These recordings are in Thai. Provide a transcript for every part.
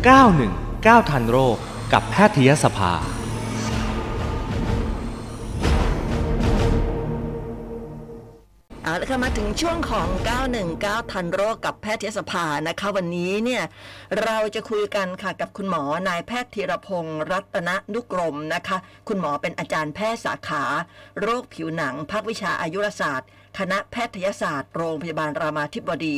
919 ทันโรคกับแพทยสภา เอาละค่ะมาถึงช่วงของ 919 ทันโรคกับแพทยสภานะคะ วันนี้เนี่ยเราจะคุยกันค่ะกับคุณหมอนายแพทย์ธีรพงศ์รัตนนุกรมนะคะ คุณหมอเป็นอาจารย์แพทย์สาขา โรคผิวหนังภาควิชาอายุรศาสตร์ คณะแพทยศาสตร์โรงพยาบาลรามาธิบดี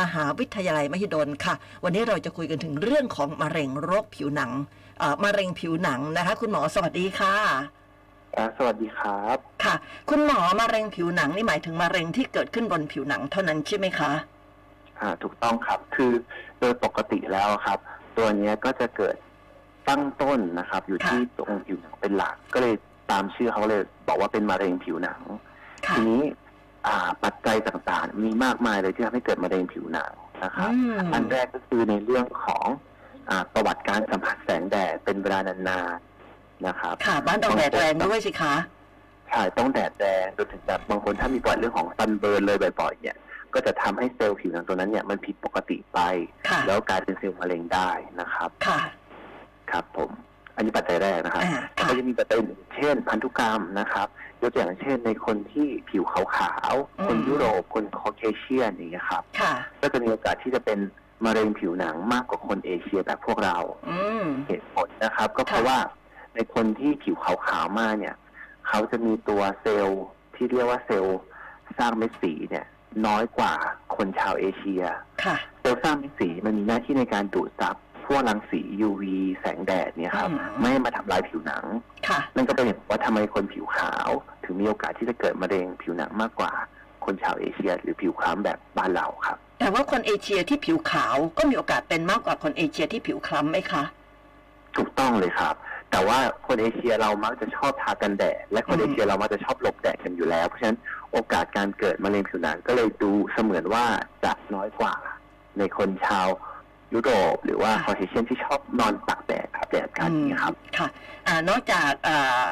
มหาวิทยาลัยมหิดลค่ะ วันนี้เราจะคุยกันถึงเรื่องของมะเร็งโรคผิวหนังเอ่อมะเร็งผิวหนังนะคะ คุณหมอสวัสดีค่ะอ่าสวัสดีครับ ค่ะ คุณหมอมะเร็งผิวหนังนี่หมายถึงมะเร็งที่เกิดขึ้นบนผิวหนังเท่านั้นใช่ไหมคะอ่าถูกต้องครับ คือโดยปกติแล้วครับ ตัวเนี้ยก็จะเกิดตั้งต้นนะครับ อยู่ค่ะที่ตรงผิวหนังเป็นหลัก ก็เลยตามชื่อเขาเลย บอกว่าเป็นมะเร็งผิวหนังค่ะทีนี้อ่า ปัจจัยต่างๆ มีมากมายเลยที่ทำให้เกิดมะเร็งผิวหนังนะครับอืมอันแรกก็คือในเรื่องของอ่าประวัติการสัมผัสแสงแดดเป็นเวลานานๆนะครับค่ะบ้านเราแดดแรงด้วยสิคะใช่ต้องแดดแดงจนถึงแบบบางคนถ้ามีประวัติเรื่องของซันเบิร์นเลยบ่อยๆเนี่ยก็จะทำให้เซลล์ผิวหนังตัวนั้นเนี่ยมันผิดปกติไปค่ะแล้วกลายเป็นเซลล์มะเร็งได้นะครับค่ะครับผม อันนี้ปัจจัยแรกนะครับอ่าแล้วค่ะก็จะมีปัจจัยอื่นเช่น พันธุกรรมนะครับ ยกตัวอย่างเช่นในคนที่ผิวขาวๆ คนยุโรป คนคอเคเชียนอย่างเงี้ยครับค่ะก็จะมีโอกาสที่จะเป็นมะเร็งผิวหนังมากกว่าคนเอเชียแบบพวกเราอืมเหตุผลนะครับ ก็เพราะค่ะว่าในคนที่ผิวขาวๆ มากเนี่ย เขาจะมีตัวเซลล์ที่เรียกว่าเซลล์สร้างเม็ดสีเนี่ย น้อยกว่าคนชาวเอเชียค่ะเซลล์สร้างเม็ดสีมันมีหน้าที่ในการดูดซับพ วกรังสี UV แสงแดดเนี่ยครับอืมไม่ให้มาทำลายผิวหนังค่ะนั่นก็เป็นเหตุผลว่าทำไมคนผิวขาว ถึงมีโอกาสที่จะเกิดมะเร็งผิวหนังมากกว่า คนชาวเอเชีย หรือผิวคล้ำแบบบ้านเราครับ แต่ว่าคนเอเชียที่ผิวขาวก็มีโอกาสเป็นมากกว่าคนเอเชียที่ผิวคล้ำไหมคะ ถูกต้องเลยครับ แต่ว่าคนเอเชียเรามักจะชอบทากันแดด และคนอืมเอเชียเรามักจะชอบหลบแดดกันอยู่แล้ว เพราะฉะนั้นโอกาสการเกิดมะเร็งผิวหนังก็เลยดูเสมือนว่าจะน้อยกว่าในคนชาว ยุโรป หรือว่า Caucasian ที่ชอบนอนตากแดดครับแดดกันอย่างเนี้ยครับค่ะอ่านอกจากอ่า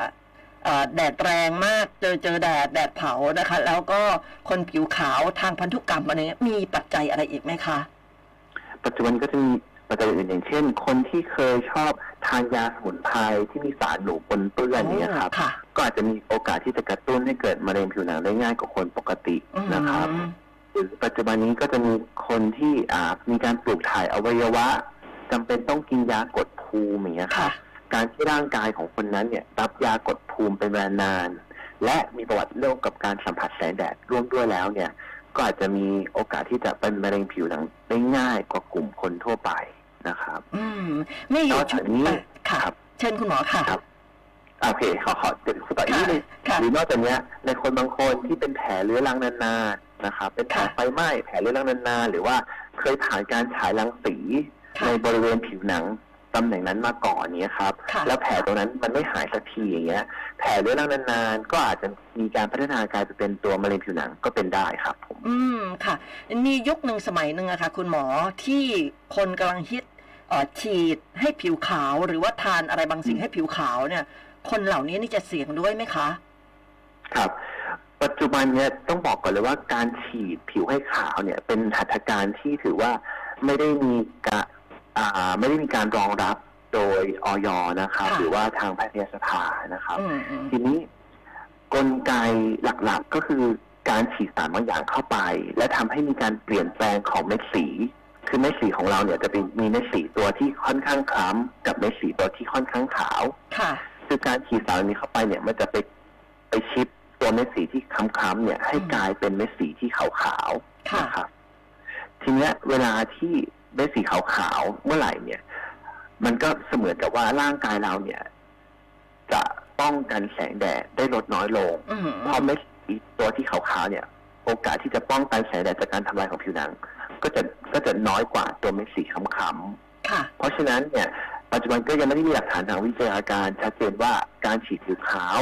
อ่าแดดแรงมากเจอเจอแดดแดดเผานะคะ แล้วก็คนผิวขาวทางพันธุกรรมอะไรเงี้ยมีปัจจัยอะไรอีกไหมคะ ปัจจุบันก็จะมีปัจจัยอื่นอย่างเช่น คนที่เคยชอบทานยาสมุนไพรที่มีสารหนูปนเปื้อนเนี่ยครับค่ะก็อาจจะมีโอกาสที่จะกระตุ้นให้เกิดมะเร็งผิวหนังได้ง่ายกว่าคนปกติอืมนะครับ หรือปัจจุบันนี้ก็จะมีคนที่อ่ามีการปลูกถ่ายอวัยวะจำเป็นต้องกินยากดภูมิอย่างเงี้ยคค่ะรับการที่ร่างกายของคนนั้นเนี่ยรับยากดภูมิเป็นเวลานาน และมีประวัติเรื่องกับการสัมผัสแสงแดดร่วมด้วยแล้วเนี่ย ก็อาจจะมีโอกาสที่จะเป็นมะเร็งผิวหนังได้ง่ายกว่ากลุ่มคนทั่วไปนะครับ อืม ไม่อยู่นอกจากนี้เอ่อค่ะ ครับ เชิญคุณหมอค่ะ ครับ โอเค ขอขอเดี๋ยวต่ออีกนิดนึง ค่ะ หรือนอกจากเนี้ยในคนบางคนที่เป็นแผลเรื้อรังนานๆ นะครับเป็นแผลค่ะไฟไหม้แผลเรื้อรังนานๆหรือว่าเคยผ่านการฉายรังสีค่ะในบริเวณผิวหนังตำแหน่งนั้นมาก่อนเนี้ยครับค่ะแล้วแผลตรงนั้นมันไม่หายสักทีอย่างเงี้ย แผลเรื้อรังนานๆ ก็อาจจะมีการพัฒนากลายไปเป็นตัวมะเร็งผิวหนังก็เป็นได้ครับผมอืมค่ะ มียุคหนึ่งสมัยหนึ่งอะค่ะ คุณหมอที่คนกำลังฮิตเอ่อฉีดให้ผิวขาว หรือว่าทานอะไรบางสิ่งให้ผิวขาวเนี่ย คนเหล่านี้นี่จะเสี่ยงด้วยไหมคะ ครับ ปัจจุบันเนี่ยต้องบอกก่อนเลยว่าการฉีดผิวให้ขาวเนี่ย เป็นหัตถการที่ถือว่าไม่ได้มีการอ่าไม่ได้มีการรองรับโดยออยนะครับ ค่ะหรือว่าทางแพทยสภานะครับอืมอืมทีนี้กลไกหลักๆก็คือการฉีดสารบางอย่างเข้าไป และทำให้มีการเปลี่ยนแปลงของเม็ดสี คือเม็ดสีของเราเนี่ยจะเป็นมีเม็ดสีตัวที่ค่อนข้างคล้ำกับเม็ดสีตัวที่ค่อนข้างขาว ค่ะ คือการฉีดสารนี้เข้าไปเนี่ยมันจะไปไปชิป ตัวเม็ดสีที่คล้ำๆเนี่ย ให้อืมกลายเป็นเม็ดสีที่ขาวๆค่ะนะครับ ทีเนี้ยเวลาที่เม็ดสีขาวๆเมื่อไหร่เนี่ย มันก็เสมือนกับว่าร่างกายเราเนี่ย จะป้องกันแสงแดดได้ลดน้อยลงอืมเพราะเม็ดสีตัวที่ขาวๆเนี่ย โอกาสที่จะป้องกันแสงแดดจากการทำลายของผิวหนัง ก็จะก็จะน้อยกว่าตัวเม็ดสีคล้ำๆค่ะเพราะฉะนั้นเนี่ยปัจจุบันก็ยังไม่ได้มีหลักฐานทางวิทยาการชัดเจนว่าการฉีดผิวขาว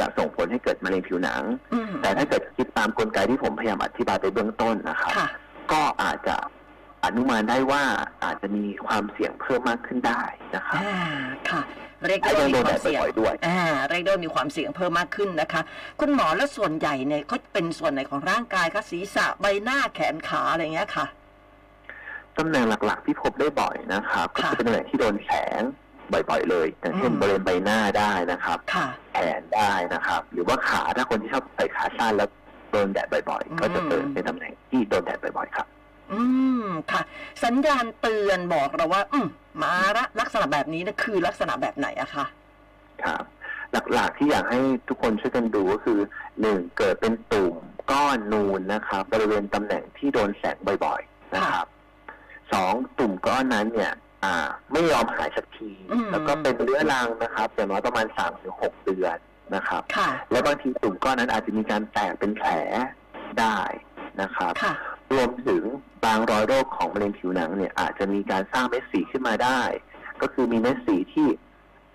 จะส่งผลให้เกิดมะเร็งผิวหนังอืมแต่ถ้าเกิดคิดตามกลไกที่ผมพยายามอธิบายไปเบื้องต้นนะครับค่ะก็อาจจะอนุมานได้ว่าอาจจะมีความเสี่ยงเพิ่มมากขึ้นได้นะครับอ่าค่ะเรียกได้และว่ายังมีโดนคแดวามดเสี่ยงบ่อยๆด้วยอ่าเรียกได้ว่ามีความเสี่ยงเพิ่มมากขึ้นนะคะ คุณหมอแล้วส่วนใหญ่เนี่ยเขาเป็นส่วนไหนของร่างกายคะศีรษะใบหน้าแขนขาอะไรเงี้ยค่ะตตำแหน่งหลักๆที่พบได้บ่อยนะครับ ก็ค่ะจะเป็นตำแหน่งที่โดนแสง บ่อยๆ เลยอย่างเช่นอืมบริเวณใบหน้าได้นะครับค่ะแขนได้นะครับ หรือว่าขาถ้าคนที่ชอบใส่ขาสั้นแล้วโดนแดดบ่อยอืมๆก็จะเจอในตำแหน่งที่โดนแดดบ่อยๆครับ อืมค่ะ สัญญาณเตือนบอกเราว่า อืมมาละลักษณะแบบนี้นะคือลักษณะแบบไหนอะคะครับ หลักๆที่อยากให้ทุกคนช่วยกันดูก็คือหนึ่งเกิดเป็นตุ่มก้อนนูนนะครับบริเวณตำแหน่งที่โดนแสงบ่อย ๆ นะครับสองตุ่มก้อนนั้นเนี่ย อ่า ไม่ยอมหายสักทีอืมแล้วก็เป็นเรื้อรังนะครับอย่างน้อยประมาณสามถึงหกเดือนนะครับค่ะและบางทีตุ่มก้อนนั้นอาจจะมีการแตกเป็นแผลได้นะครับค่ะรวมถึงบางรอยโรคของมะเร็งผิวหนังเนี่ยอาจจะมีการสร้างเม็ดสีขึ้นมาได้ ก็คือมีเม็ดสีที่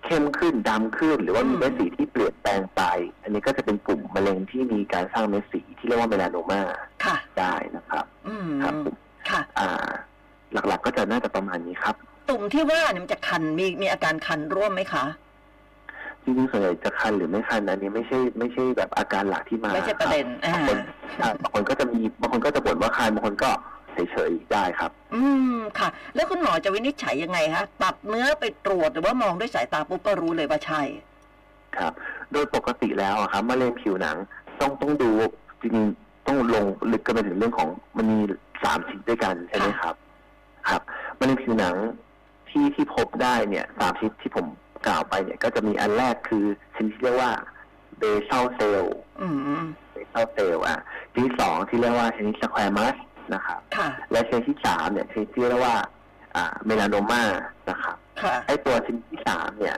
เข้มขึ้นดำขึ้น หรือว่ามีอืมเม็ดสีที่เปลี่ยนแปลงไป อันนี้ก็จะเป็นกลุ่มมะเร็งที่มีการสร้างเม็ดสีที่เรียกว่าเมลานโนมาค่ะได้นะครับอืมครับค่ะอ่า หลักๆก็จะน่าจะประมาณนี้ครับ ตุ่มที่ว่าเนี่ยมันจะคันมีมีอาการคันร่วมไหมคะจริงๆส่วนใหญ่จะคันหรือไม่คันอันนี้ไม่ใช่ไม่ใช่แบบอาการหลักที่มาไม่ใช่ประเด็นคบอ่าบางคนอ่าบางคนก็จะมีบางคนก็จะบ่นว่าคันบางคนก็เฉยๆได้ครับ อืมค่ะ แล้วคุณหมอจะวินิจฉัยยังไงคะตัดเนื้อไปตรวจหรือว่ามองด้วยสายตาปุ๊บก็รู้เลยว่าใช่ ครับ โดยปกติแล้วอะครับมะเร็งผิวหนังต้องต้องดูจริงๆต้องลงลึกกันไปถึงเรื่องของมันมีสามชนิดด้วยกันใช่ไหมครับ ครับมะเร็งผิวหนัง ที่ที่พบได้เนี่ยสามชนิดที่ผมกล่าวไปเนี่ยก็จะมีอันแรกคือชนิดที่เรียกว่าเบซ a ลเซลอืมเบซ a ลเซลอะชนิดที่สองที่เรียกว่าชนิดสแควมัสนะครับค่ะและชนิดที่สามเนี่ยชนิดที่เรียกว่าอ่าเมลานโนมานะครับค่ะไอตัวชนิดที่สามเนี่ย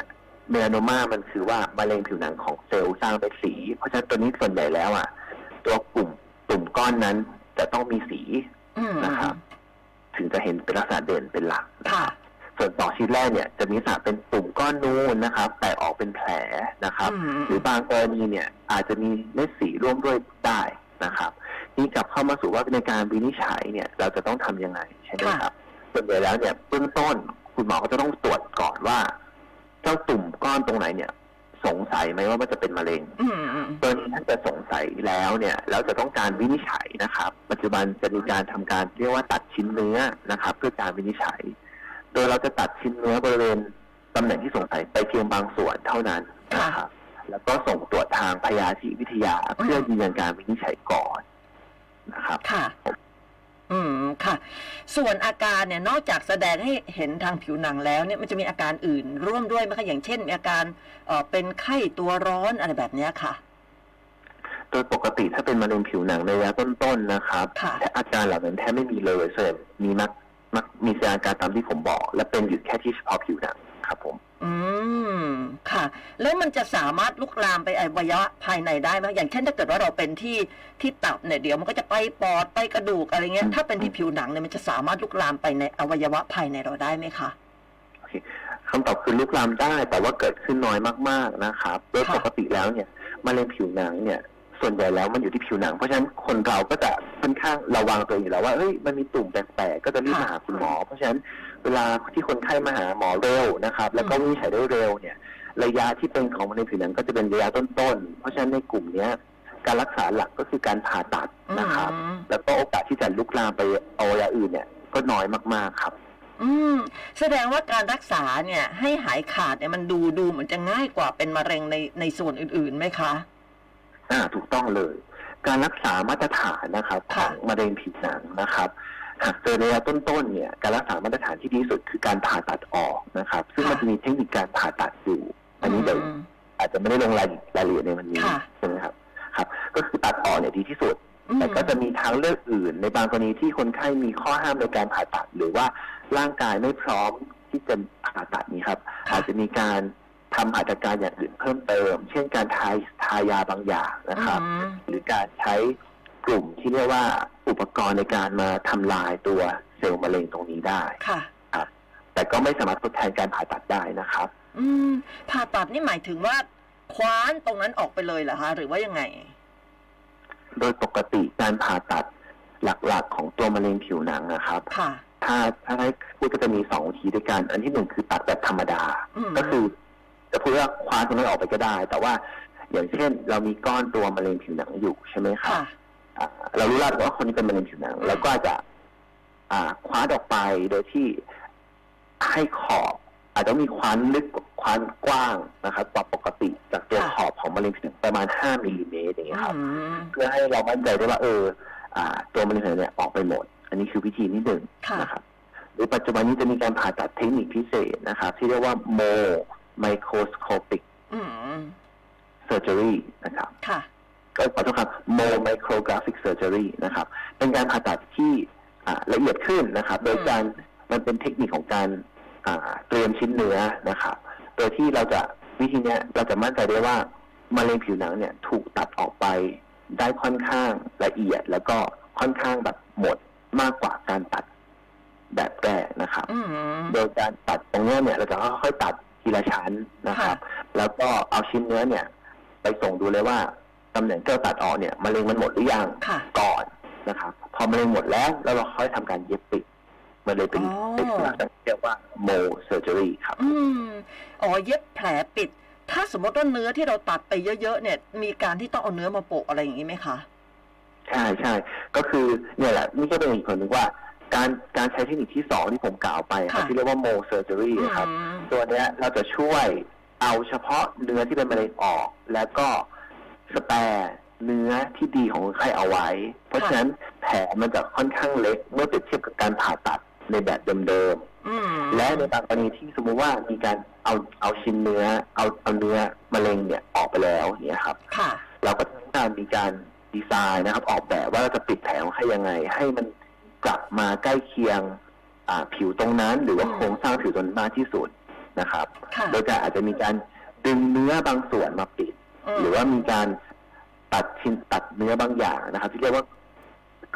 เมลานโนมามันคือว่ามะเร็งผิวหนังของเซลล์สร้างเป็นสี เพราะฉะนั้นตัวนี้ส่วนใหญ่แล้วอะตัวกลุ่มกลุ่มก้อนนั้นจะต้องมีสีอืมนะครับ ถึงจะเห็นเป็นลักษณะเด่นเป็นหลักนะค่ะ ส่วนต่อชิ้นแรกเนี่ยจะมีลักษณะเป็นตุ่มก้อนนูนนะครับแต่ออกเป็นแผลนะครับอืมหรือบางกรณีเนี่ยอาจจะมีเม็ดสีร่วมด้วยได้นะครับ นี่กลับเข้ามาสู่ว่าในการวินิจฉัยเนี่ยเราจะต้องทำยังไงใช่ไหมครับส่วนใหญ่แล้วเนี่ยเบื้องต้นคุณหมอก็จะต้องตรวจก่อนว่า เจ้าตุ่มก้อนตรงไหนเนี่ย สงสัยไหมว่ามันจะเป็นมะเร็งอืมอืมตัวนี้ถ้าจะสงสัยแล้วเนี่ย แล้วจะต้องการวินิจฉัยนะครับ ปัจจุบันจะมีการทำการเรียกว่าตัดชิ้นเนื้อนะครับ เพื่อการวินิจฉัย โดยเราจะตัดชิ้นเนื้อบริเวณตำแหน่งที่สงสัยไปเพียงบางส่วนเท่านั้นนะครับแล้วก็ส่งตรวจทางพยาธิวิทยาเพื่อยืนยันการวินิจฉัยก่อนนะครับค่ะ อืมค่ะ ส่วนอาการเนี่ยนอกจากแสดงให้เห็นทางผิวหนังแล้วเนี่ยมันจะมีอาการอื่น ร่วมด้วยไหมคะอย่างเช่นมีอาการเอ่อเป็นไข้ตัวร้อนอะไรแบบเนี้ยค่ะ โดยปกติถ้าเป็นมะเร็งผิวหนังในระยะต้นๆนะครับค่ะแต่อาการเหล่านั้นแทบไม่มีเลยส่วนใหญ่มีมัก มักมีแสดงอาการตามที่ผมบอก และเป็นอยู่แค่ที่เฉพาะผิวหนังครับผม อืมค่ะ แล้วมันจะสามารถลุกลามไปอวัยวะภายในได้ไหมอย่างเช่นถ้าเกิดว่าเราเป็นที่ที่ตับเนี่ยเดี๋ยวมันก็จะไปปอดไปกระดูกอะไรเงี้ย ถ้าเป็นที่ผิวหนังเนี่ยมันจะสามารถลุกลามไปในอวัยวะภายในเราได้ไหมคะคำตอบคือลุกลามได้แต่ว่าเกิดขึ้นน้อยมาก ๆนะครับ โดยค่ะปกติแล้วเนี่ยมะเร็งผิวหนังเนี่ย ส่วนใหญ่แล้วมันอยู่ที่ผิวหนัง เพราะฉะนั้นคนเราก็จะค่อนข้างระวังตัวเองอยู่แล้วว่าเฮ้ยมันมีตุ่มแปลกๆก็จะรีบมาหาคุณหมอ เพราะฉะนั้นเวลาที่คนไข้มาหาหมอเร็วนะครับ แล้วก็วินิจฉัยได้เร็วเนี่ย ระยะที่เป็นของมะเร็งผิวหนังก็จะเป็นระยะต้นๆเพราะฉะนั้นในกลุ่มเนี้ยการรักษาหลักก็คือการผ่าตัดนะครับอืมแล้วก็โอกาสที่จะลุกลามไปอวัยวะอื่นเนี่ย ก็น้อยมากๆครับ อืม แสดงว่าการรักษาเนี่ย ให้หายขาดเนี่ยมันดูดูเหมือนจะง่ายกว่าเป็นมะเร็งในในส่วนอื่นๆไหมคะ อ่าถูกต้องเลย การรักษามาตรฐานนะครับขค่ะองมะเร็งผิวหนังนะครับหากเจอในระยะต้นๆเนี่ยการรักษามาตรฐานที่ดีที่สุดคือการผ่าตัดออกนะครับ ซึ่งมันจะมีเทคนิคการผ่าตัดอยู่ อันนี้เดี๋ยวอืมอาจจะไม่ได้ลงรายรายละเอียดในวันนี้ค่ะใช่ไหมครับครับ ก็คือตัดออกเนี่ยดีที่สุดอืมแต่ก็จะมีทางเลือกอื่น ในบางกรณีที่คนไข้มีข้อห้ามในการผ่าตัด หรือว่าร่างกายไม่พร้อมที่จะผ่าตัดนี้ครับค่ะอาจจะมีการ ทำหัตถการอย่างอื่นเพิ่มเติม เช่นการทายทายาบางอย่างนะครับอืมหรือการใช้กลุ่มที่เรียกว่าอุปกรณ์ในการมาทำลายตัวเซลล์มะเร็งตรงนี้ได้ค่ะครับ แต่ก็ไม่สามารถทดแทนการผ่าตัดได้นะครับ อืมผ่าตัดนี่หมายถึงว่าคว้านตรงนั้นออกไปเลยเหรอคะหรือว่ายังไง โดยปกติการผ่าตัดหลักๆ ของตัวมะเร็งผิวหนังนะครับค่ะถ้าถ้าให้พูดก็จะมีสองวิธีด้วยกัน อันที่หนึ่งคือตัดแบบธรรมดาอืมก็คือ จะพูดว่าคว้านตรงนั้นออกไปก็ได้ แต่ว่าอย่างเช่นเรามีก้อนตัวมะเร็งผิวหนังอยู่ใช่ไหมครับค่ะอ่าเรารู้แล้วว่าคนนี้เป็นมะเร็งผิวหนังเราก็อาจจะ อ่า คว้านออกไปโดยที่ให้ขอบอาจจะมีคว้านลึกคว้านกว้างนะครับกว่าปกติจากตัวค่ะขอบของมะเร็งผิวหนังประมาณ 5มิลลิเมตรอย่างเงี้ยครับอืมเพื่อให้เรามั่นใจได้ว่าเออ อ่า ตัวมะเร็งผิวหนังเนี่ยออกไปหมด อันนี้คือวิธีที่หนึ่งค่ะนะครับหรือปัจจุบันนี้จะมีการผ่าตัดเทคนิคพิเศษนะครับ ที่เรียกว่า Mo Microscopic อืม Surgery นะครับค่ะก็ขอโทษครับ Mo Micrographic Surgery นะครับ เป็นการผ่าตัดที่อ่าละเอียดขึ้นนะครับ โดยการมันเป็นเทคนิคของการอ่าเตรียมชิ้นเนื้อนะครับ โดยที่เราจะวิธีเนี้ยเราจะมั่นใจได้ว่ามะเร็งผิวหนังเนี่ยถูกตัดออกไปได้ค่อนข้างละเอียด แล้วก็ค่อนข้างแบบหมดมากกว่าการตัดแบบแรกนะครับอืมโดยการตัดตรงเนี้ยเนี่ย เราจะค่อยๆตัด ทีละชั้นนะครับ แล้วก็เอาชิ้นเนื้อเนี่ย ไปส่งดูเลยว่าตำแหน่งที่เราตัดออกเนี่ยมะเร็งมันหมดหรือยังค่ะก่อนนะครับ พอมะเร็งหมดแล้วแล้วเราค่อยทำการเย็บปิดมันเลยเป็นอ๋อเป็นลักษณะที่เรียกว่า Mo surgery ครับอืมอ๋อเย็บแผลปิด ถ้าสมมติว่าเนื้อที่เราตัดไปเยอะๆเนี่ย มีการที่ต้องเอาเนื้อมาโปะอะไรอย่างนี้ไหมคะ ใช่ใช่ก็คือเนี่ยแหละนี่ก็เป็นอีกคนหนึ่งว่า การการใช้เทคนิคที่สองที่ผมกล่าวไปครับค่ะที่เรียกว่า Mo surgery ครับอืมตัวเนี้ยเราจะช่วยเอาเฉพาะเนื้อที่เป็นมะเร็งออก แล้วก็สแปร์เนื้อที่ดีของคนไข้เอาไว้ เพราะฉะนั้นแผลมันจะค่อนข้างเล็กเมื่อเปรียบเทียบกับการผ่าตัดในแบบเดิมอืมๆและในบางกรณีที่สมมุติว่ามีการเอาเอาชิ้นเนื้อ เอาเอาเนื้อมะเร็งเนี่ยออกไปแล้วเนี่ยครับค่ะเราก็ต้องการมีการดีไซน์นะครับ ออกแบบว่าเราจะปิดแผลของใครยังไง ให้มัน กลับมาใกล้เคียงอ่าผิวตรงนั้น หรือว่าอืมโครงสร้างผิวตรงนั้นมากที่สุดนะครับค่ะโดยการอาจจะมีการดึงเนื้อบางส่วนมาปิดมหรือว่ามีการตัดชิ้นตัดเนื้อบางอย่างนะครับ ที่เรียกว่า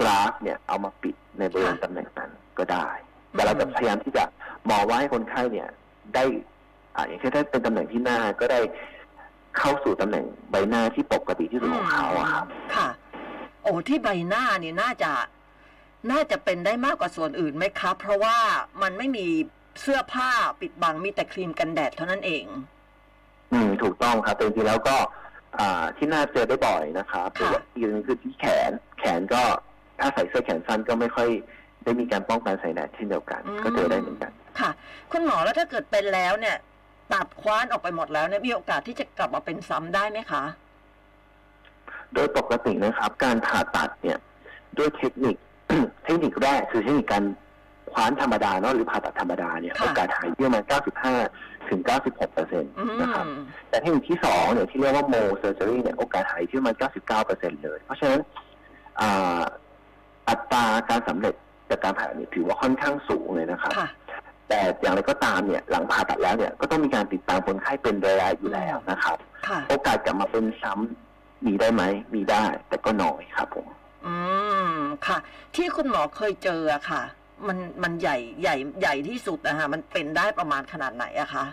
กราฟเนี่ยเอามาปิดในบริเวณค่ะตำแหน่งนั้นก็ได้ แต่เราจะพยายามที่จะมองว่าให้คนไข้เนี่ย ได้อ่าอย่างเช่นถ้าเป็นตำแหน่งที่หน้าก็ได้เข้าสู่ตำแหน่งใบหน้าที่ปกติที่สุดของเขาอะครับค่ะ โอ้ที่ใบหน้านี่น่าจะ น่าจะเป็นได้มากกว่าส่วนอื่นไหมครับเพราะว่ามันไม่มีเสื้อผ้าปิดบังมีแต่ครีมกันแดดเท่านั้นเอง อืม ถูกต้องครับแต่จริงๆแล้วก็ อ่า ที่หน้าเจอได้บ่อยนะครับหรือค่ะว่าอีกอันหนึงคือที่แขน แขนก็ถ้าใส่เสื้อแขนสั้นก็ไม่ค่อยได้มีการป้องกันแสงแดดเช่นเดียวกัน ก็เจอได้เหมือนกัน ค่ะ คุณหมอแล้วถ้าเกิดเป็นแล้วเนี่ย ตัดคว้านออกไปหมดแล้วเนี่ยมีโอกาสที่จะกลับมาเป็นซ้ำได้ไหมคะ โดยปกตินะครับ การผ่าตัดเนี่ย ด้วยเทคนิค เทคนิคแรกคือเทคนิคการคว้านธรรมดาเนาะหรือผ่าตัดธรรมดาเนี่ยค่ะโอกาสหายที่ประมาณ95 ถึง 96เปอร์เซ็นต์อืมนะครับแต่เทคนิคที่สองเนี่ยที่เรียกว่า Mohs surgery เนี่ยโอกาสหายที่ประมาณ99เปอร์เซ็นต์เลย เพราะฉะนั้นอ่าอัตราการสำเร็จจากการผ่าตัดเนี่ยถือว่าค่อนข้างสูงเลยนะครับค่ะแต่อย่างไรก็ตามเนี่ยหลังผ่าตัดแล้วเนี่ยก็ต้องมีการติดตามคนไข้เป็นระยะอยู่แล้วนะครับค่ะโอกาสกลับมาเป็นซ้ำมีได้ไหม มีได้แต่ก็น้อยครับผม อืมค่ะ ที่คุณหมอเคยเจออะค่ะ มันมันใหญ่ใหญ่ใหญ่ที่สุดนะฮะมันเป็นได้ประมาณขนาดไหนอะคะ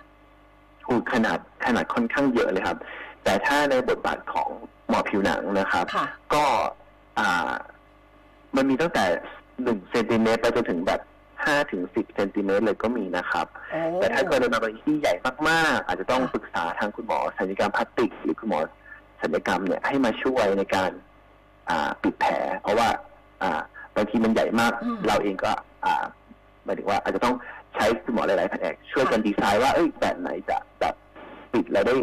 อูขนาดขนาดค่อนข้างเยอะเลยครับ แต่ถ้าในบทบาทของหมอผิวหนังนะครับค่ะก็อ่า มันมีตั้งแต่หนึ่งเซนติเมตรไปจนถึงแบบห้าถึงสิบเซนติเมตรเลยก็มีนะครับโอ้แต่ถ้าเกิดในบางกรณีที่ใหญ่มากๆ อาจจะต้องค่ะปรึกษาทางคุณหมอศัลยกรรมพลาสติก หรือคุณหมอศัลยกรรมเนี่ยให้มาช่วยในการอ่า ปิดแผล เพราะว่าอ่าบางทีมันใหญ่มากอืมเราเองก็อ่าหมายถึงว่าอาจจะต้องใช้คุณหมอหลายๆแผนกช่วยกันดีไซน์ว่าเอ้ยแบบไหนจะแบบปิดแล้วได้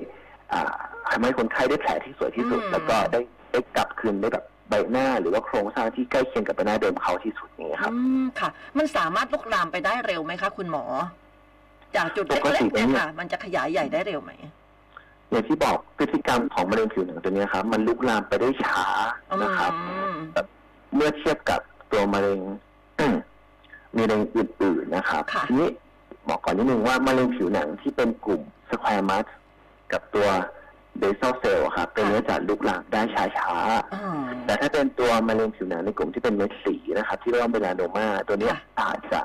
อ่าทำให้คนไข้ได้แผลที่สวยที่สุด แล้วก็ได้ได้กลับคืนได้แบบใบหน้าหรือว่าโครงสร้างที่ใกล้เคียงกับใบหน้าเดิมเขาที่สุดอย่างเงี้ยครับอืมค่ะ มันสามารถลุกลามไปได้เร็วไหมคะ คุณหมอ จากจุดปกเล็ติกๆเนี่ยเนี่ยค่ะ มันจะขยายใหญ่ได้เร็วไหม อย่างที่บอกพฤติกรรมของมะเร็งผิวหนังตัวเนี้ยครับ มันลุกลามไปได้ช้านะครับอืมเมื่อเทียบกับตัวมะเร็งมะเร็งอื่นๆนะครับค่ะทีนี้บอกก่อนนิดนึงว่ามะเร็งผิวหนังที่เป็นกลุ่ม squamous กับตัวเบซ l ลเซลล์ครับเป็นเนื้อจะลุกลามได้ช้าอืมๆแต่ถ้าเป็นตัวมะเร็งผิวหนังในกลุ่มที่เป็นเม็ดสีนะครับ ที่เรียกว่าเมลานโนมาตัวเนี้ยค่ะอาจจะ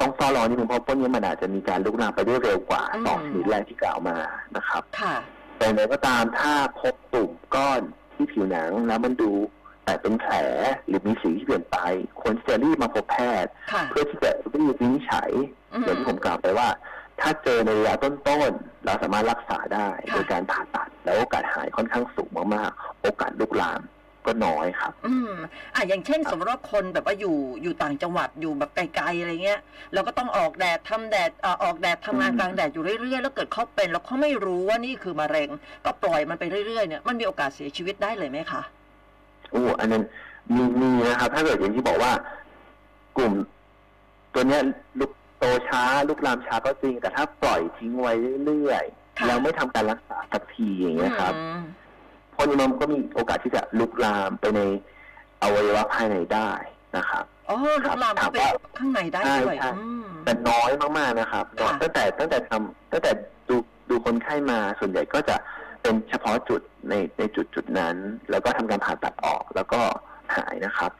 ต้องเฝ้ารอนิดนึงเพราะพวกนี้มันอาจจะมีการลุกลามไปได้เร็วกว่าอืมสองชนิดแรกที่กล่าวมานะครับค่ะ แต่อย่างไรก็ตามถ้าพบตุ่มก้อนที่ผิวหนังแล้วมันดูแต่เป็นแผลหรือมีสีที่เปลี่ยนไป ควรที่จะรีบมาพบแพทย์ค่ะเพื่อที่จะรีบวินิจฉัยอืมอย่างที่ผมกล่าวไปว่า ถ้าเจอในระยะต้นๆเราสามารถรักษาได้ค่ะโดยการผ่าตัด แล้วโอกาสหายค่อนข้างสูงมากๆ โอกาสลุกลาม ก็น้อยครับ อืมอะอย่างเช่น สมมติว่าคนแบบว่าอยู่อยู่ต่างจังหวัดอยู่แบบไกลๆอะไรเงี้ยเราก็ต้องออกแดดทำแดดเอ่อออกแดดทำงานอืมกลางแดดอยู่เรื่อยๆแล้วเกิดเขาเป็นแล้วเขาไม่รู้ว่านี่คือมะเร็ง ก็ปล่อยมันไปเรื่อยๆเนี่ยมันมีโอกาสเสียชีวิตได้เลยไหมคะโอ้อันนั้นมีมีนะครับ ถ้าเกิดอย่างที่บอกว่า กลุ่ม ตัวเนี้ยลุกโตช้าลุกลามช้าก็จริง แต่ถ้าปล่อยทิ้งไว้เรื่อยค่ะๆแล้วไม่ทำการรักษาสักทีอย่างเงี้ยครับอืม พวกนี้มันก็มีโอกาสที่จะลุกลามไปในอวัยวะภายในได้นะครับอ๋อลุกลามเข้าไปถามว่าข้างในได้ด้วยใช่ใช่อืมแต่น้อยมากๆนะครับค่ะตั้งแต่ตั้งแต่ทำตั้งแต่ดูดูคนไข้มาส่วนใหญ่ก็จะเป็นเฉพาะจุดในในจุดจุดนั้น แล้วก็ทำการผ่าตัดออกแล้วก็หายนะครับ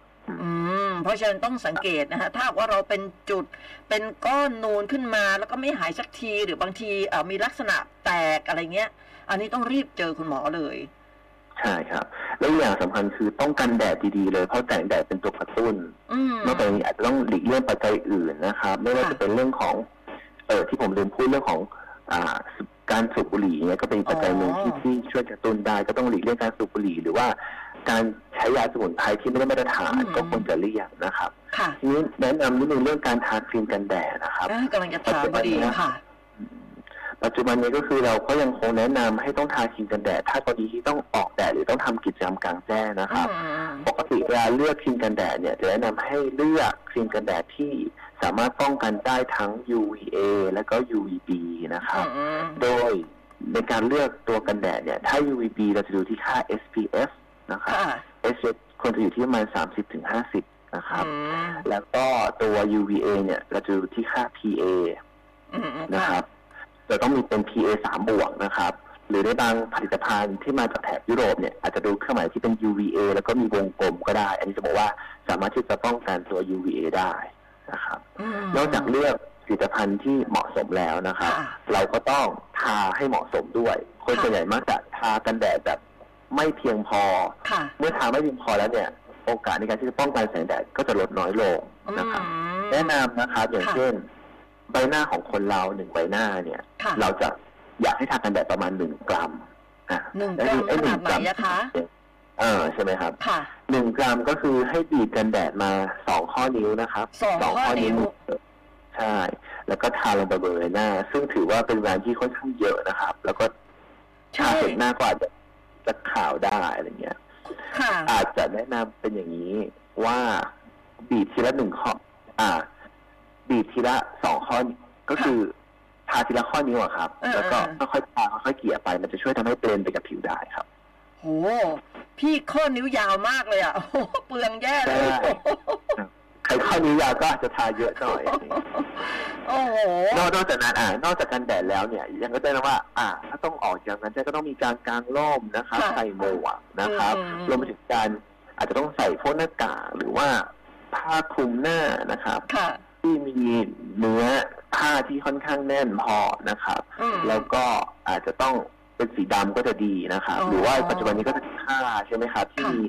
อืม เพราะฉะนั้นต้องสังเกตนะฮะถ้าหากว่าเราเป็นจุดเป็นก้อนนูนขึ้นมา แล้วก็ไม่หายสักทีหรือบางทีเอ่อมีลักษณะแตกอะไรเงี้ย อันนี้ต้องรีบเจอคุณหมอเลย ใช่ครับ แล้วอย่างสำคัญคือต้องกันแดดดีๆเลยเพราะแสงแดดเป็นตัวกระตุ้นอืมนอกจากนี้อาจจะต้องหลีกเลี่ยงปัจจัยอื่นนะครับ ไม่ว่าค่ะจะเป็นเรื่องของ เออที่ผมลืมพูดเรื่องของ อ่าการสูบบุหรี่เนี่ยก็เป็นปัจจัยหนึ่งที่ที่ช่วยกระตุ้นได้ก็ต้องหลีกเลี่ยงการสูบบุหรี่หรือว่าการใช้ยาสมุนไพรที่ไม่ได้มาตรฐานก็ควรจะเลี่ยงนะครับค่ะทีนี้แนะนำนิดนึงเรื่องการทาครีมกันแดดนะครับอ่ากำลังจะถามพอดีค่ะ ปัจจุบันนี้ก็คือเราก็ยังคงแนะนำให้ต้องทาครีมกันแดด ถ้ากรณีที่ต้องออกแดดหรือต้องทำกิจกรรมกลางแจ้งนะครับอืมปกติเวลาเลือกครีมกันแดดเนี่ยจะแนะนำให้เลือกครีมกันแดดที่สามารถป้องกันได้ทั้ง UVA และก็ UVB นะครับอืมโดยในการเลือกตัวกันแดดเนี่ย ถ้า UVB เราจะดูที่ค่า SPF นะครับค่ะ SPF ควรจะอยู่ที่ประมาณ 30-50นะครับอืมแล้วก็ตัว UVA เนี่ย เราจะดูที่ค่า PA อืมนะคค่ะรับ จะต้องมีเป็น PA 3บวกนะครับ หรือในบางผลิตภัณฑ์ที่มาจากแถบยุโรปเนี่ยอาจจะดูเครื่องหมายที่เป็น UVA แล้วก็มีวงกลมก็ได้ อันนี้จะบอกว่าสามารถที่จะป้องกันตัว UVA ได้นะครับมนอกจากเลือกผลิตภัณฑ์ที่เหมาะสมแล้วนะครับค่ะเราก็ต้องทาให้เหมาะสมด้วย คนค่ะส่วนใหญ่มักจะทากันแดดแบบไม่เพียงพอค่ะเมื่อทาไม่เพียงพอแล้วเนี่ยโอกาสในการที่จะป้องกันแสงแดดก็จะลดน้อยลงอืนะครับมแนะนำนะครับอย่างค่ะเช่น ใบหน้าของคนเราหนึ่งใบหน้าเนี่ยค่ะเราจะอยากให้ทากันแดดประมาณหนึ่งกรัมอะหนึ่งกรัมไอ้ขนาดไหนอะคะเออใช่ไหมครับค่ะหนึ่งกรัมก็คือให้บีบกันแดดมาสองข้อนิ้วนะครับสองข้อนิ้วใช่ แล้วก็ทาลงไปบนใบหน้า ซึ่งถือว่าเป็นแรงที่ค่อนข้างเยอะนะครับ แล้วก็ทาใช่เสร็จหน้าก็อาจจะจะขาวได้อะไรเงี้ยค่ะอาจจะแนะนำเป็นอย่างนี้ว่าบีบทีละหนึ่งข้ออ่า บีบทีละสองข้อก็คือทาทีละข้อนิ้วอะครับ เออแล้วก็เออค่อยๆทาค่อยๆเกลี่ยไป มันจะช่วยทำให้เบลนไปกับผิวได้ครับ โห พี่ข้อนิ้วยาวมากเลยอะโอ้โหเปลืองแย่เลย ใช่ ใครข้อนิ้วยาวก็อาจจะทาเยอะหน่อยโอ้โห นอกนอกจากนั้นอ่านอกจากกันแดดแล้วเนี่ย ยังก็ได้นะว่า อ่า ถ้าต้องออกจากนั้นก็ต้องมีการกางร่มนะครับค่ะใส่หมวกนะครับอืม รวมไปถึงการอาจจะต้องใส่พวกหน้ากากหรือว่าผ้าคลุมหน้านะครับ ค่ะ ที่มีเนื้อผ้าที่ค่อนข้างแน่นพอนะครับ อืม แล้วก็อาจจะต้องเป็นสีดำก็จะดีนะครับ อ๋อหรือว่าปัจจุบันนี้ก็จะมีผ้าใช่ไหมครับ ที่ค่ะมี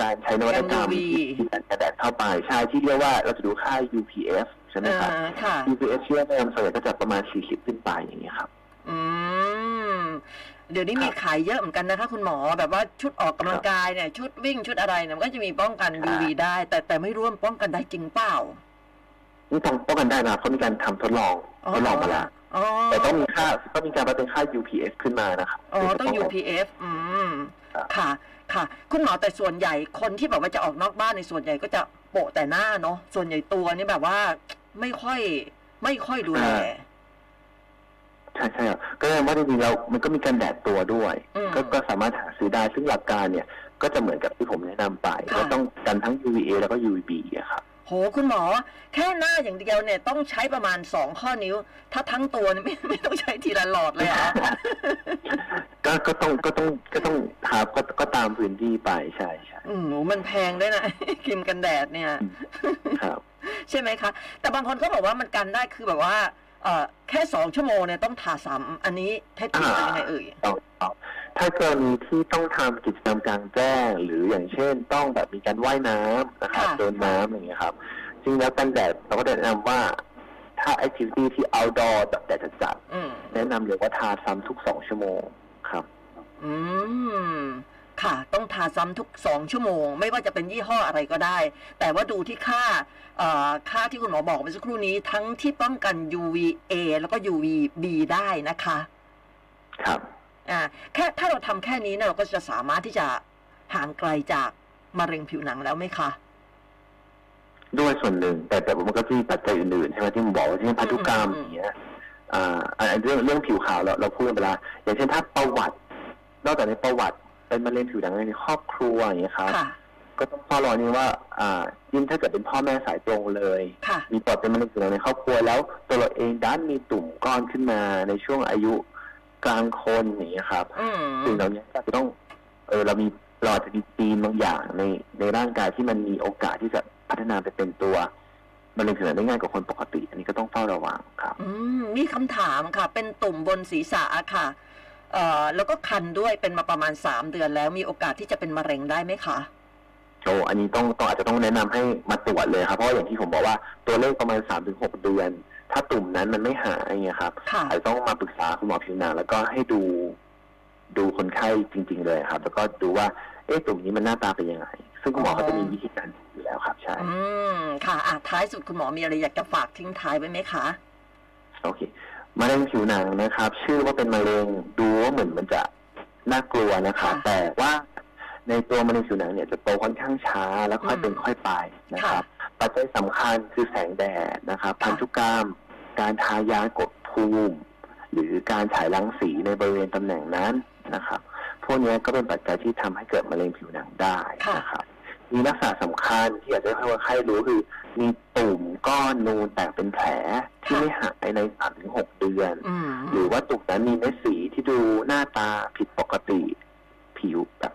การใช้นวัตกรรม UV ที่กันกระแดดเข้าไปใช่ที่เรียกว่าเราจะดูค่า UPF ใช่ไหมครับ อ่าค่ะ UPF ที่แนะนำส่วนใหญ่ก็จะประมาณ 40 ขึ้นไปอย่างเงี้ยครับ อืม เดี๋ยวนี้มีขายเยอะเหมือนกันนะคะ คุณหมอแบบว่าชุดออกกำลังกายเนี่ย ชุดวิ่งชุดอะไรเนี่ยมันก็จะมีป้องกันค่ะ UV ได้ แต่แต่ไม่รู้ว่าป้องกันได้จริงเปล่า นี่ต้องป้องกันได้นะเพราะมีการทำทดลองทดลองมาแล้วอ๋อแต่ต้องมีค่าต้องมีการวัดเป็นค่า UPF ขึ้นมานะครับอ๋อต้องถึจะป้กัน UPF อืมครับค่ะ ค่ะ คุณหมอแต่ส่วนใหญ่คนที่แบบว่าจะออกนอกบ้านในส่วนใหญ่ก็จะโปะแต่หน้าเนาะส่วนใหญ่ตัวนี่แบบว่า ไม่ค่อย ไม่ค่อยดูแลใช่ใช่ครับก็แสดงว่าจริงๆแล้วมันก็มีการแดดตัวด้วยอืมก็ก็สามารถหาซื้อได้ซึ่งหลักการเนี่ย ก็จะเหมือนกับที่ผมแนะนำไปค่ะก็ต้องกันทั้ง UVA แล้วก็ UVB อะครับโหคุณหมอ แค่หน้าอย่างเดียวเนี่ยต้องใช้ประมาณสองข้อนิ้ว ถ้าทั้งตัวเนี่ยไม่ไม่ต้องใช้ทีละหลอดเลยเหรอก็ก็ต้องก็ต้องก็ต้องครับก็ก็ตามพื้นที่ไปใช่ใช่อืมโหมันแพงด้วยนะครีมกันแดดเนี่ยครับ ใช่ไหมคะ แต่บางคนก็บอกว่ามันกันได้คือแบบว่า เอ่อแค่สองชั่วโมงเนี่ยต้องทาซ้ำอันนี้เท็จจริงเป็นยังไงเอ่ยต้องต้อง ถ้ากรณีที่ต้องทำกิจกรรมกลางแจ้ง หรืออย่างเช่น ต้องแบบมีการว่ายน้ำนะครับค่ะโดนน้ำอย่างเงี้ยครับจริงแล้วกันแดดเราก็แนะนำว่าถ้า activity ที่ outdoor แบบแดดจัดอืมๆแนะนำเลยว่าทาซ้ำทุกสองชั่วโมงครับ อืมค่ะ ต้องทาซ้ำทุกสองชั่วโมง ไม่ว่าจะเป็นยี่ห้ออะไรก็ได้ แต่ว่าดูที่ค่าเอ่อค่าที่คุณหมอบอกเมื่อสักครู่นี้ ทั้งที่ป้องกัน UVA แล้วก็ UVB ได้นะคะ ครับ อ่าแค่ถ้าเราทำแค่นี้เนี่ยเราก็จะสามารถที่จะห่างไกลจากมะเร็งผิวหนังแล้วไหมคะด้วยส่วนหนึ่ง แต่แต่มันก็จะมีปัจจัยอื่นๆใช่ไหมที่ผมบอกว่าเช่นพันธุกรรมอืมอย่างเงี้ยอ่าอันเรื่องเรื่องผิวขาวเราเราพูดกันไปแล้วอย่างเช่นถ้าประวัติ นอกจากในประวัติเป็นมะเร็งผิวหนังในครอบครัวอย่างเงี้ยครับค่ะก็ต้องเฝ้ารอนี่ว่า อ่ายิ่งถ้าเกิดเป็นพ่อแม่สายตรงเลยค่ะมีปอดเป็นมะเร็งผิวหนังในครอบครัวแล้วตัวเราเองด้านมีตุ่มก้อนขึ้นมาในช่วงอายุ กลางคนอย่างเงี้ยครับอืมสิ่งเหล่านี้ก็จะต้อง เออเรามีเราอาจจะมีจีนบางอย่างในในร่างกายที่มันมีโอกาสที่จะพัฒนาไปเป็นตัวมะเร็งผิวหนังได้ง่ายกว่าคนปกติ อันนี้ก็ต้องเฝ้าระวังครับ อืมมีคำถามค่ะ เป็นตุ่มบนศีรษะอะค่ะ เอ่อ แล้วก็คันด้วยเป็นมาประมาณสามเดือนแล้วมีโอกาสที่จะเป็นมะเร็งได้ไหมคะโอ้อันนี้ต้องต้องอาจจะต้องแนะนำให้มาตรวจเลยครับ เพราะว่าอย่างที่ผมบอกว่าตัวเลขประมาณสามถึงหกเดือน ถ้าตุ่มนั้นมันไม่หายอย่างเงี้ยครับค่ะอาจจะต้องมาปรึกษาคุณหมอผิวหนังแล้วก็ให้ดูดูคนไข้จริง ๆ เลยครับ แล้วก็ดูว่าเอ๊ะตุ่มนี้มันหน้าตาเป็นยังไง ซึ่งคุณหมอเขาจะมีวิธีการดูอยู่แล้วครับ ใช่ อืมค่ะอะท้ายสุดคุณหมอมีอะไรอยากจะฝากทิ้งท้ายไว้ไหมคะโอเคมะเร็งผิวหนังนะครับ ชื่อว่าเป็นมะเร็งดูว่าเหมือนมันจะน่ากลัวนะครับค่ะแต่ว่าในตัวมะเร็งผิวหนังเนี่ยจะโตค่อนข้างช้าแล้วค่อยเป็นอืมค่อยไปนะครับ ปัจจัยสำคัญคือแสงแดดนะครับค่ะพันธุกรรม การทายากดภูมิหรือการฉายรังสีในบริเวณตำแหน่งนั้นนะครับ พวกนี้ก็เป็นปัจจัยที่ทำให้เกิดมะเร็งผิวหนังได้นะครับมีลักษณะสำคัญที่อยากจะให้คนไข้รู้คือ มีตุ่มก้อนนูนแตกเป็นแผลที่ไม่หายในสามถึงหกเดือนอืมหรือว่าตุ่มนั้นมีเม็ดสีที่ดูหน้าตาผิดปกติ ผิวแบบ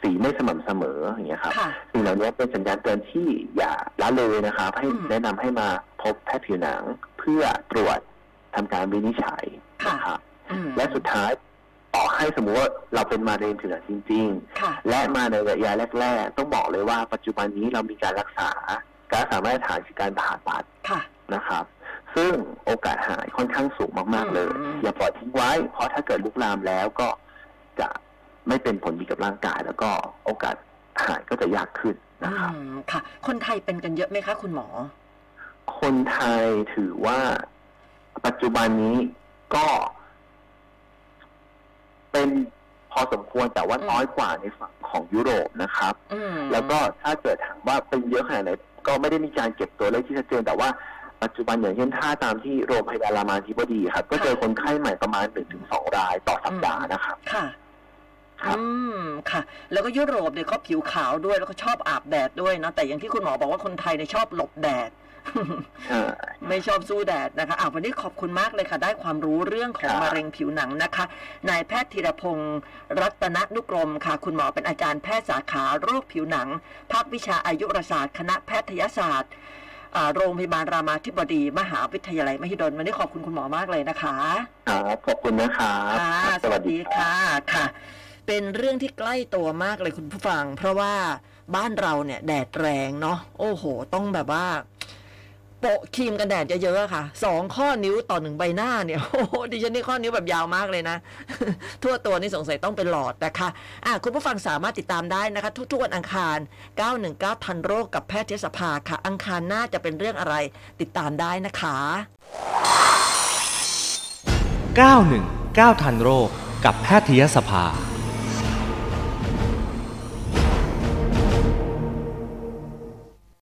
สีไม่สม่ำเสมออย่างเงี้ยครับค่ะสิ่งเหล่านี้เป็นสัญญาณเตือนที่อย่าละเลยนะครับ ให้อืมแนะนำให้มาพบแพทย์ผิวหนัง เพื่อตรวจทำการวินิจฉัยค่ะนะครับอืมและสุดท้ายต่อให้สมมุติว่าเราเป็นมะเร็งผิวหนังจริงค่ะๆและมาในระยะแรก ๆ ต้องบอกเลยว่าปัจจุบันนี้เรามีการรักษา การรักษามาตรฐานคือการผ่าตัดค่ะนะครับ ซึ่งโอกาสหายค่อนข้างสูงมากๆเลยอืมอย่าปล่อยทิ้งไว้ เพราะถ้าเกิดลุกลามแล้วก็จะไม่เป็นผลดีกับร่างกาย แล้วก็โอกาสหายก็จะยากขึ้นนะครับอืมค่ะ คนไทยเป็นกันเยอะไหมคะ คุณหมอ คนไทยถือว่าปัจจุบันนี้ก็เป็นพอสมควรแต่ว่าอืมน้อยกว่าในฝั่งของยุโรปนะครับอืมแล้วก็ถ้าเกิดถามว่าเป็นเยอะขนาดไหนก็ไม่ได้มีการเก็บตัวเลขที่ชัดเจนแต่ว่าปัจจุบันอย่างเช่นถ้าตามที่โรงพยาบาลรามาธิบดีครับ ก็เจอคนไข้ใหม่ประมาณหนึ่งถึงสองรายต่อสัปดาห์นะครับค่ะครับอืมค่ะ แล้วก็ยุโรปเนี่ยเขาผิวขาวด้วยแล้วก็ชอบอาบแดดด้วยนะแต่อย่างที่คุณหมอบอกว่าคนไทยเนี่ยชอบหลบแดดใช่ ไม่ชอบสู้แดดนะคะอะวันนี้ขอบคุณมากเลยค่ะ ได้ความรู้เรื่องของครับมะเร็งผิวหนังนะคะ นายแพทย์ธีรพงศ์รัตนนุกรมค่ะ คุณหมอเป็นอาจารย์แพทย์สาขาโรคผิวหนัง ภาควิชาอายุรศาสตร์ คณะแพทยศาสตร์อ่าโรงพยาบาลรามาธิบดี มหาวิทยาลัยมหิดลวันนี้ขอบคุณคุณหมอมากเลยนะคะครับขอบคุณนะครับค่ะครับสวัสดีค่ะค่ะ เป็นเรื่องที่ใกล้ตัวมากเลยคุณผู้ฟัง เพราะว่าบ้านเราเนี่ยแดดแรงเนาะโอ้โห ต้องแบบว่า โปะครีมกันแดดเยอะๆค่ะสองข้อนิ้วต่อหนึ่งใบหน้าเนี่ยโอ้โหดิฉันนี่ข้อนิ้วแบบยาวมากเลยนะ ทั่วตัวนี่สงสัยต้องเป็นหลอดนะคะอะคุณผู้ฟังสามารถติดตามได้นะคะ ทุกๆวันอังคาร 919 ทันโรคกับแพทยสภาค่ะ อังคารหน้าจะเป็นเรื่องอะไรติดตามได้นะคะ 919 ทันโรคกับแพทยสภา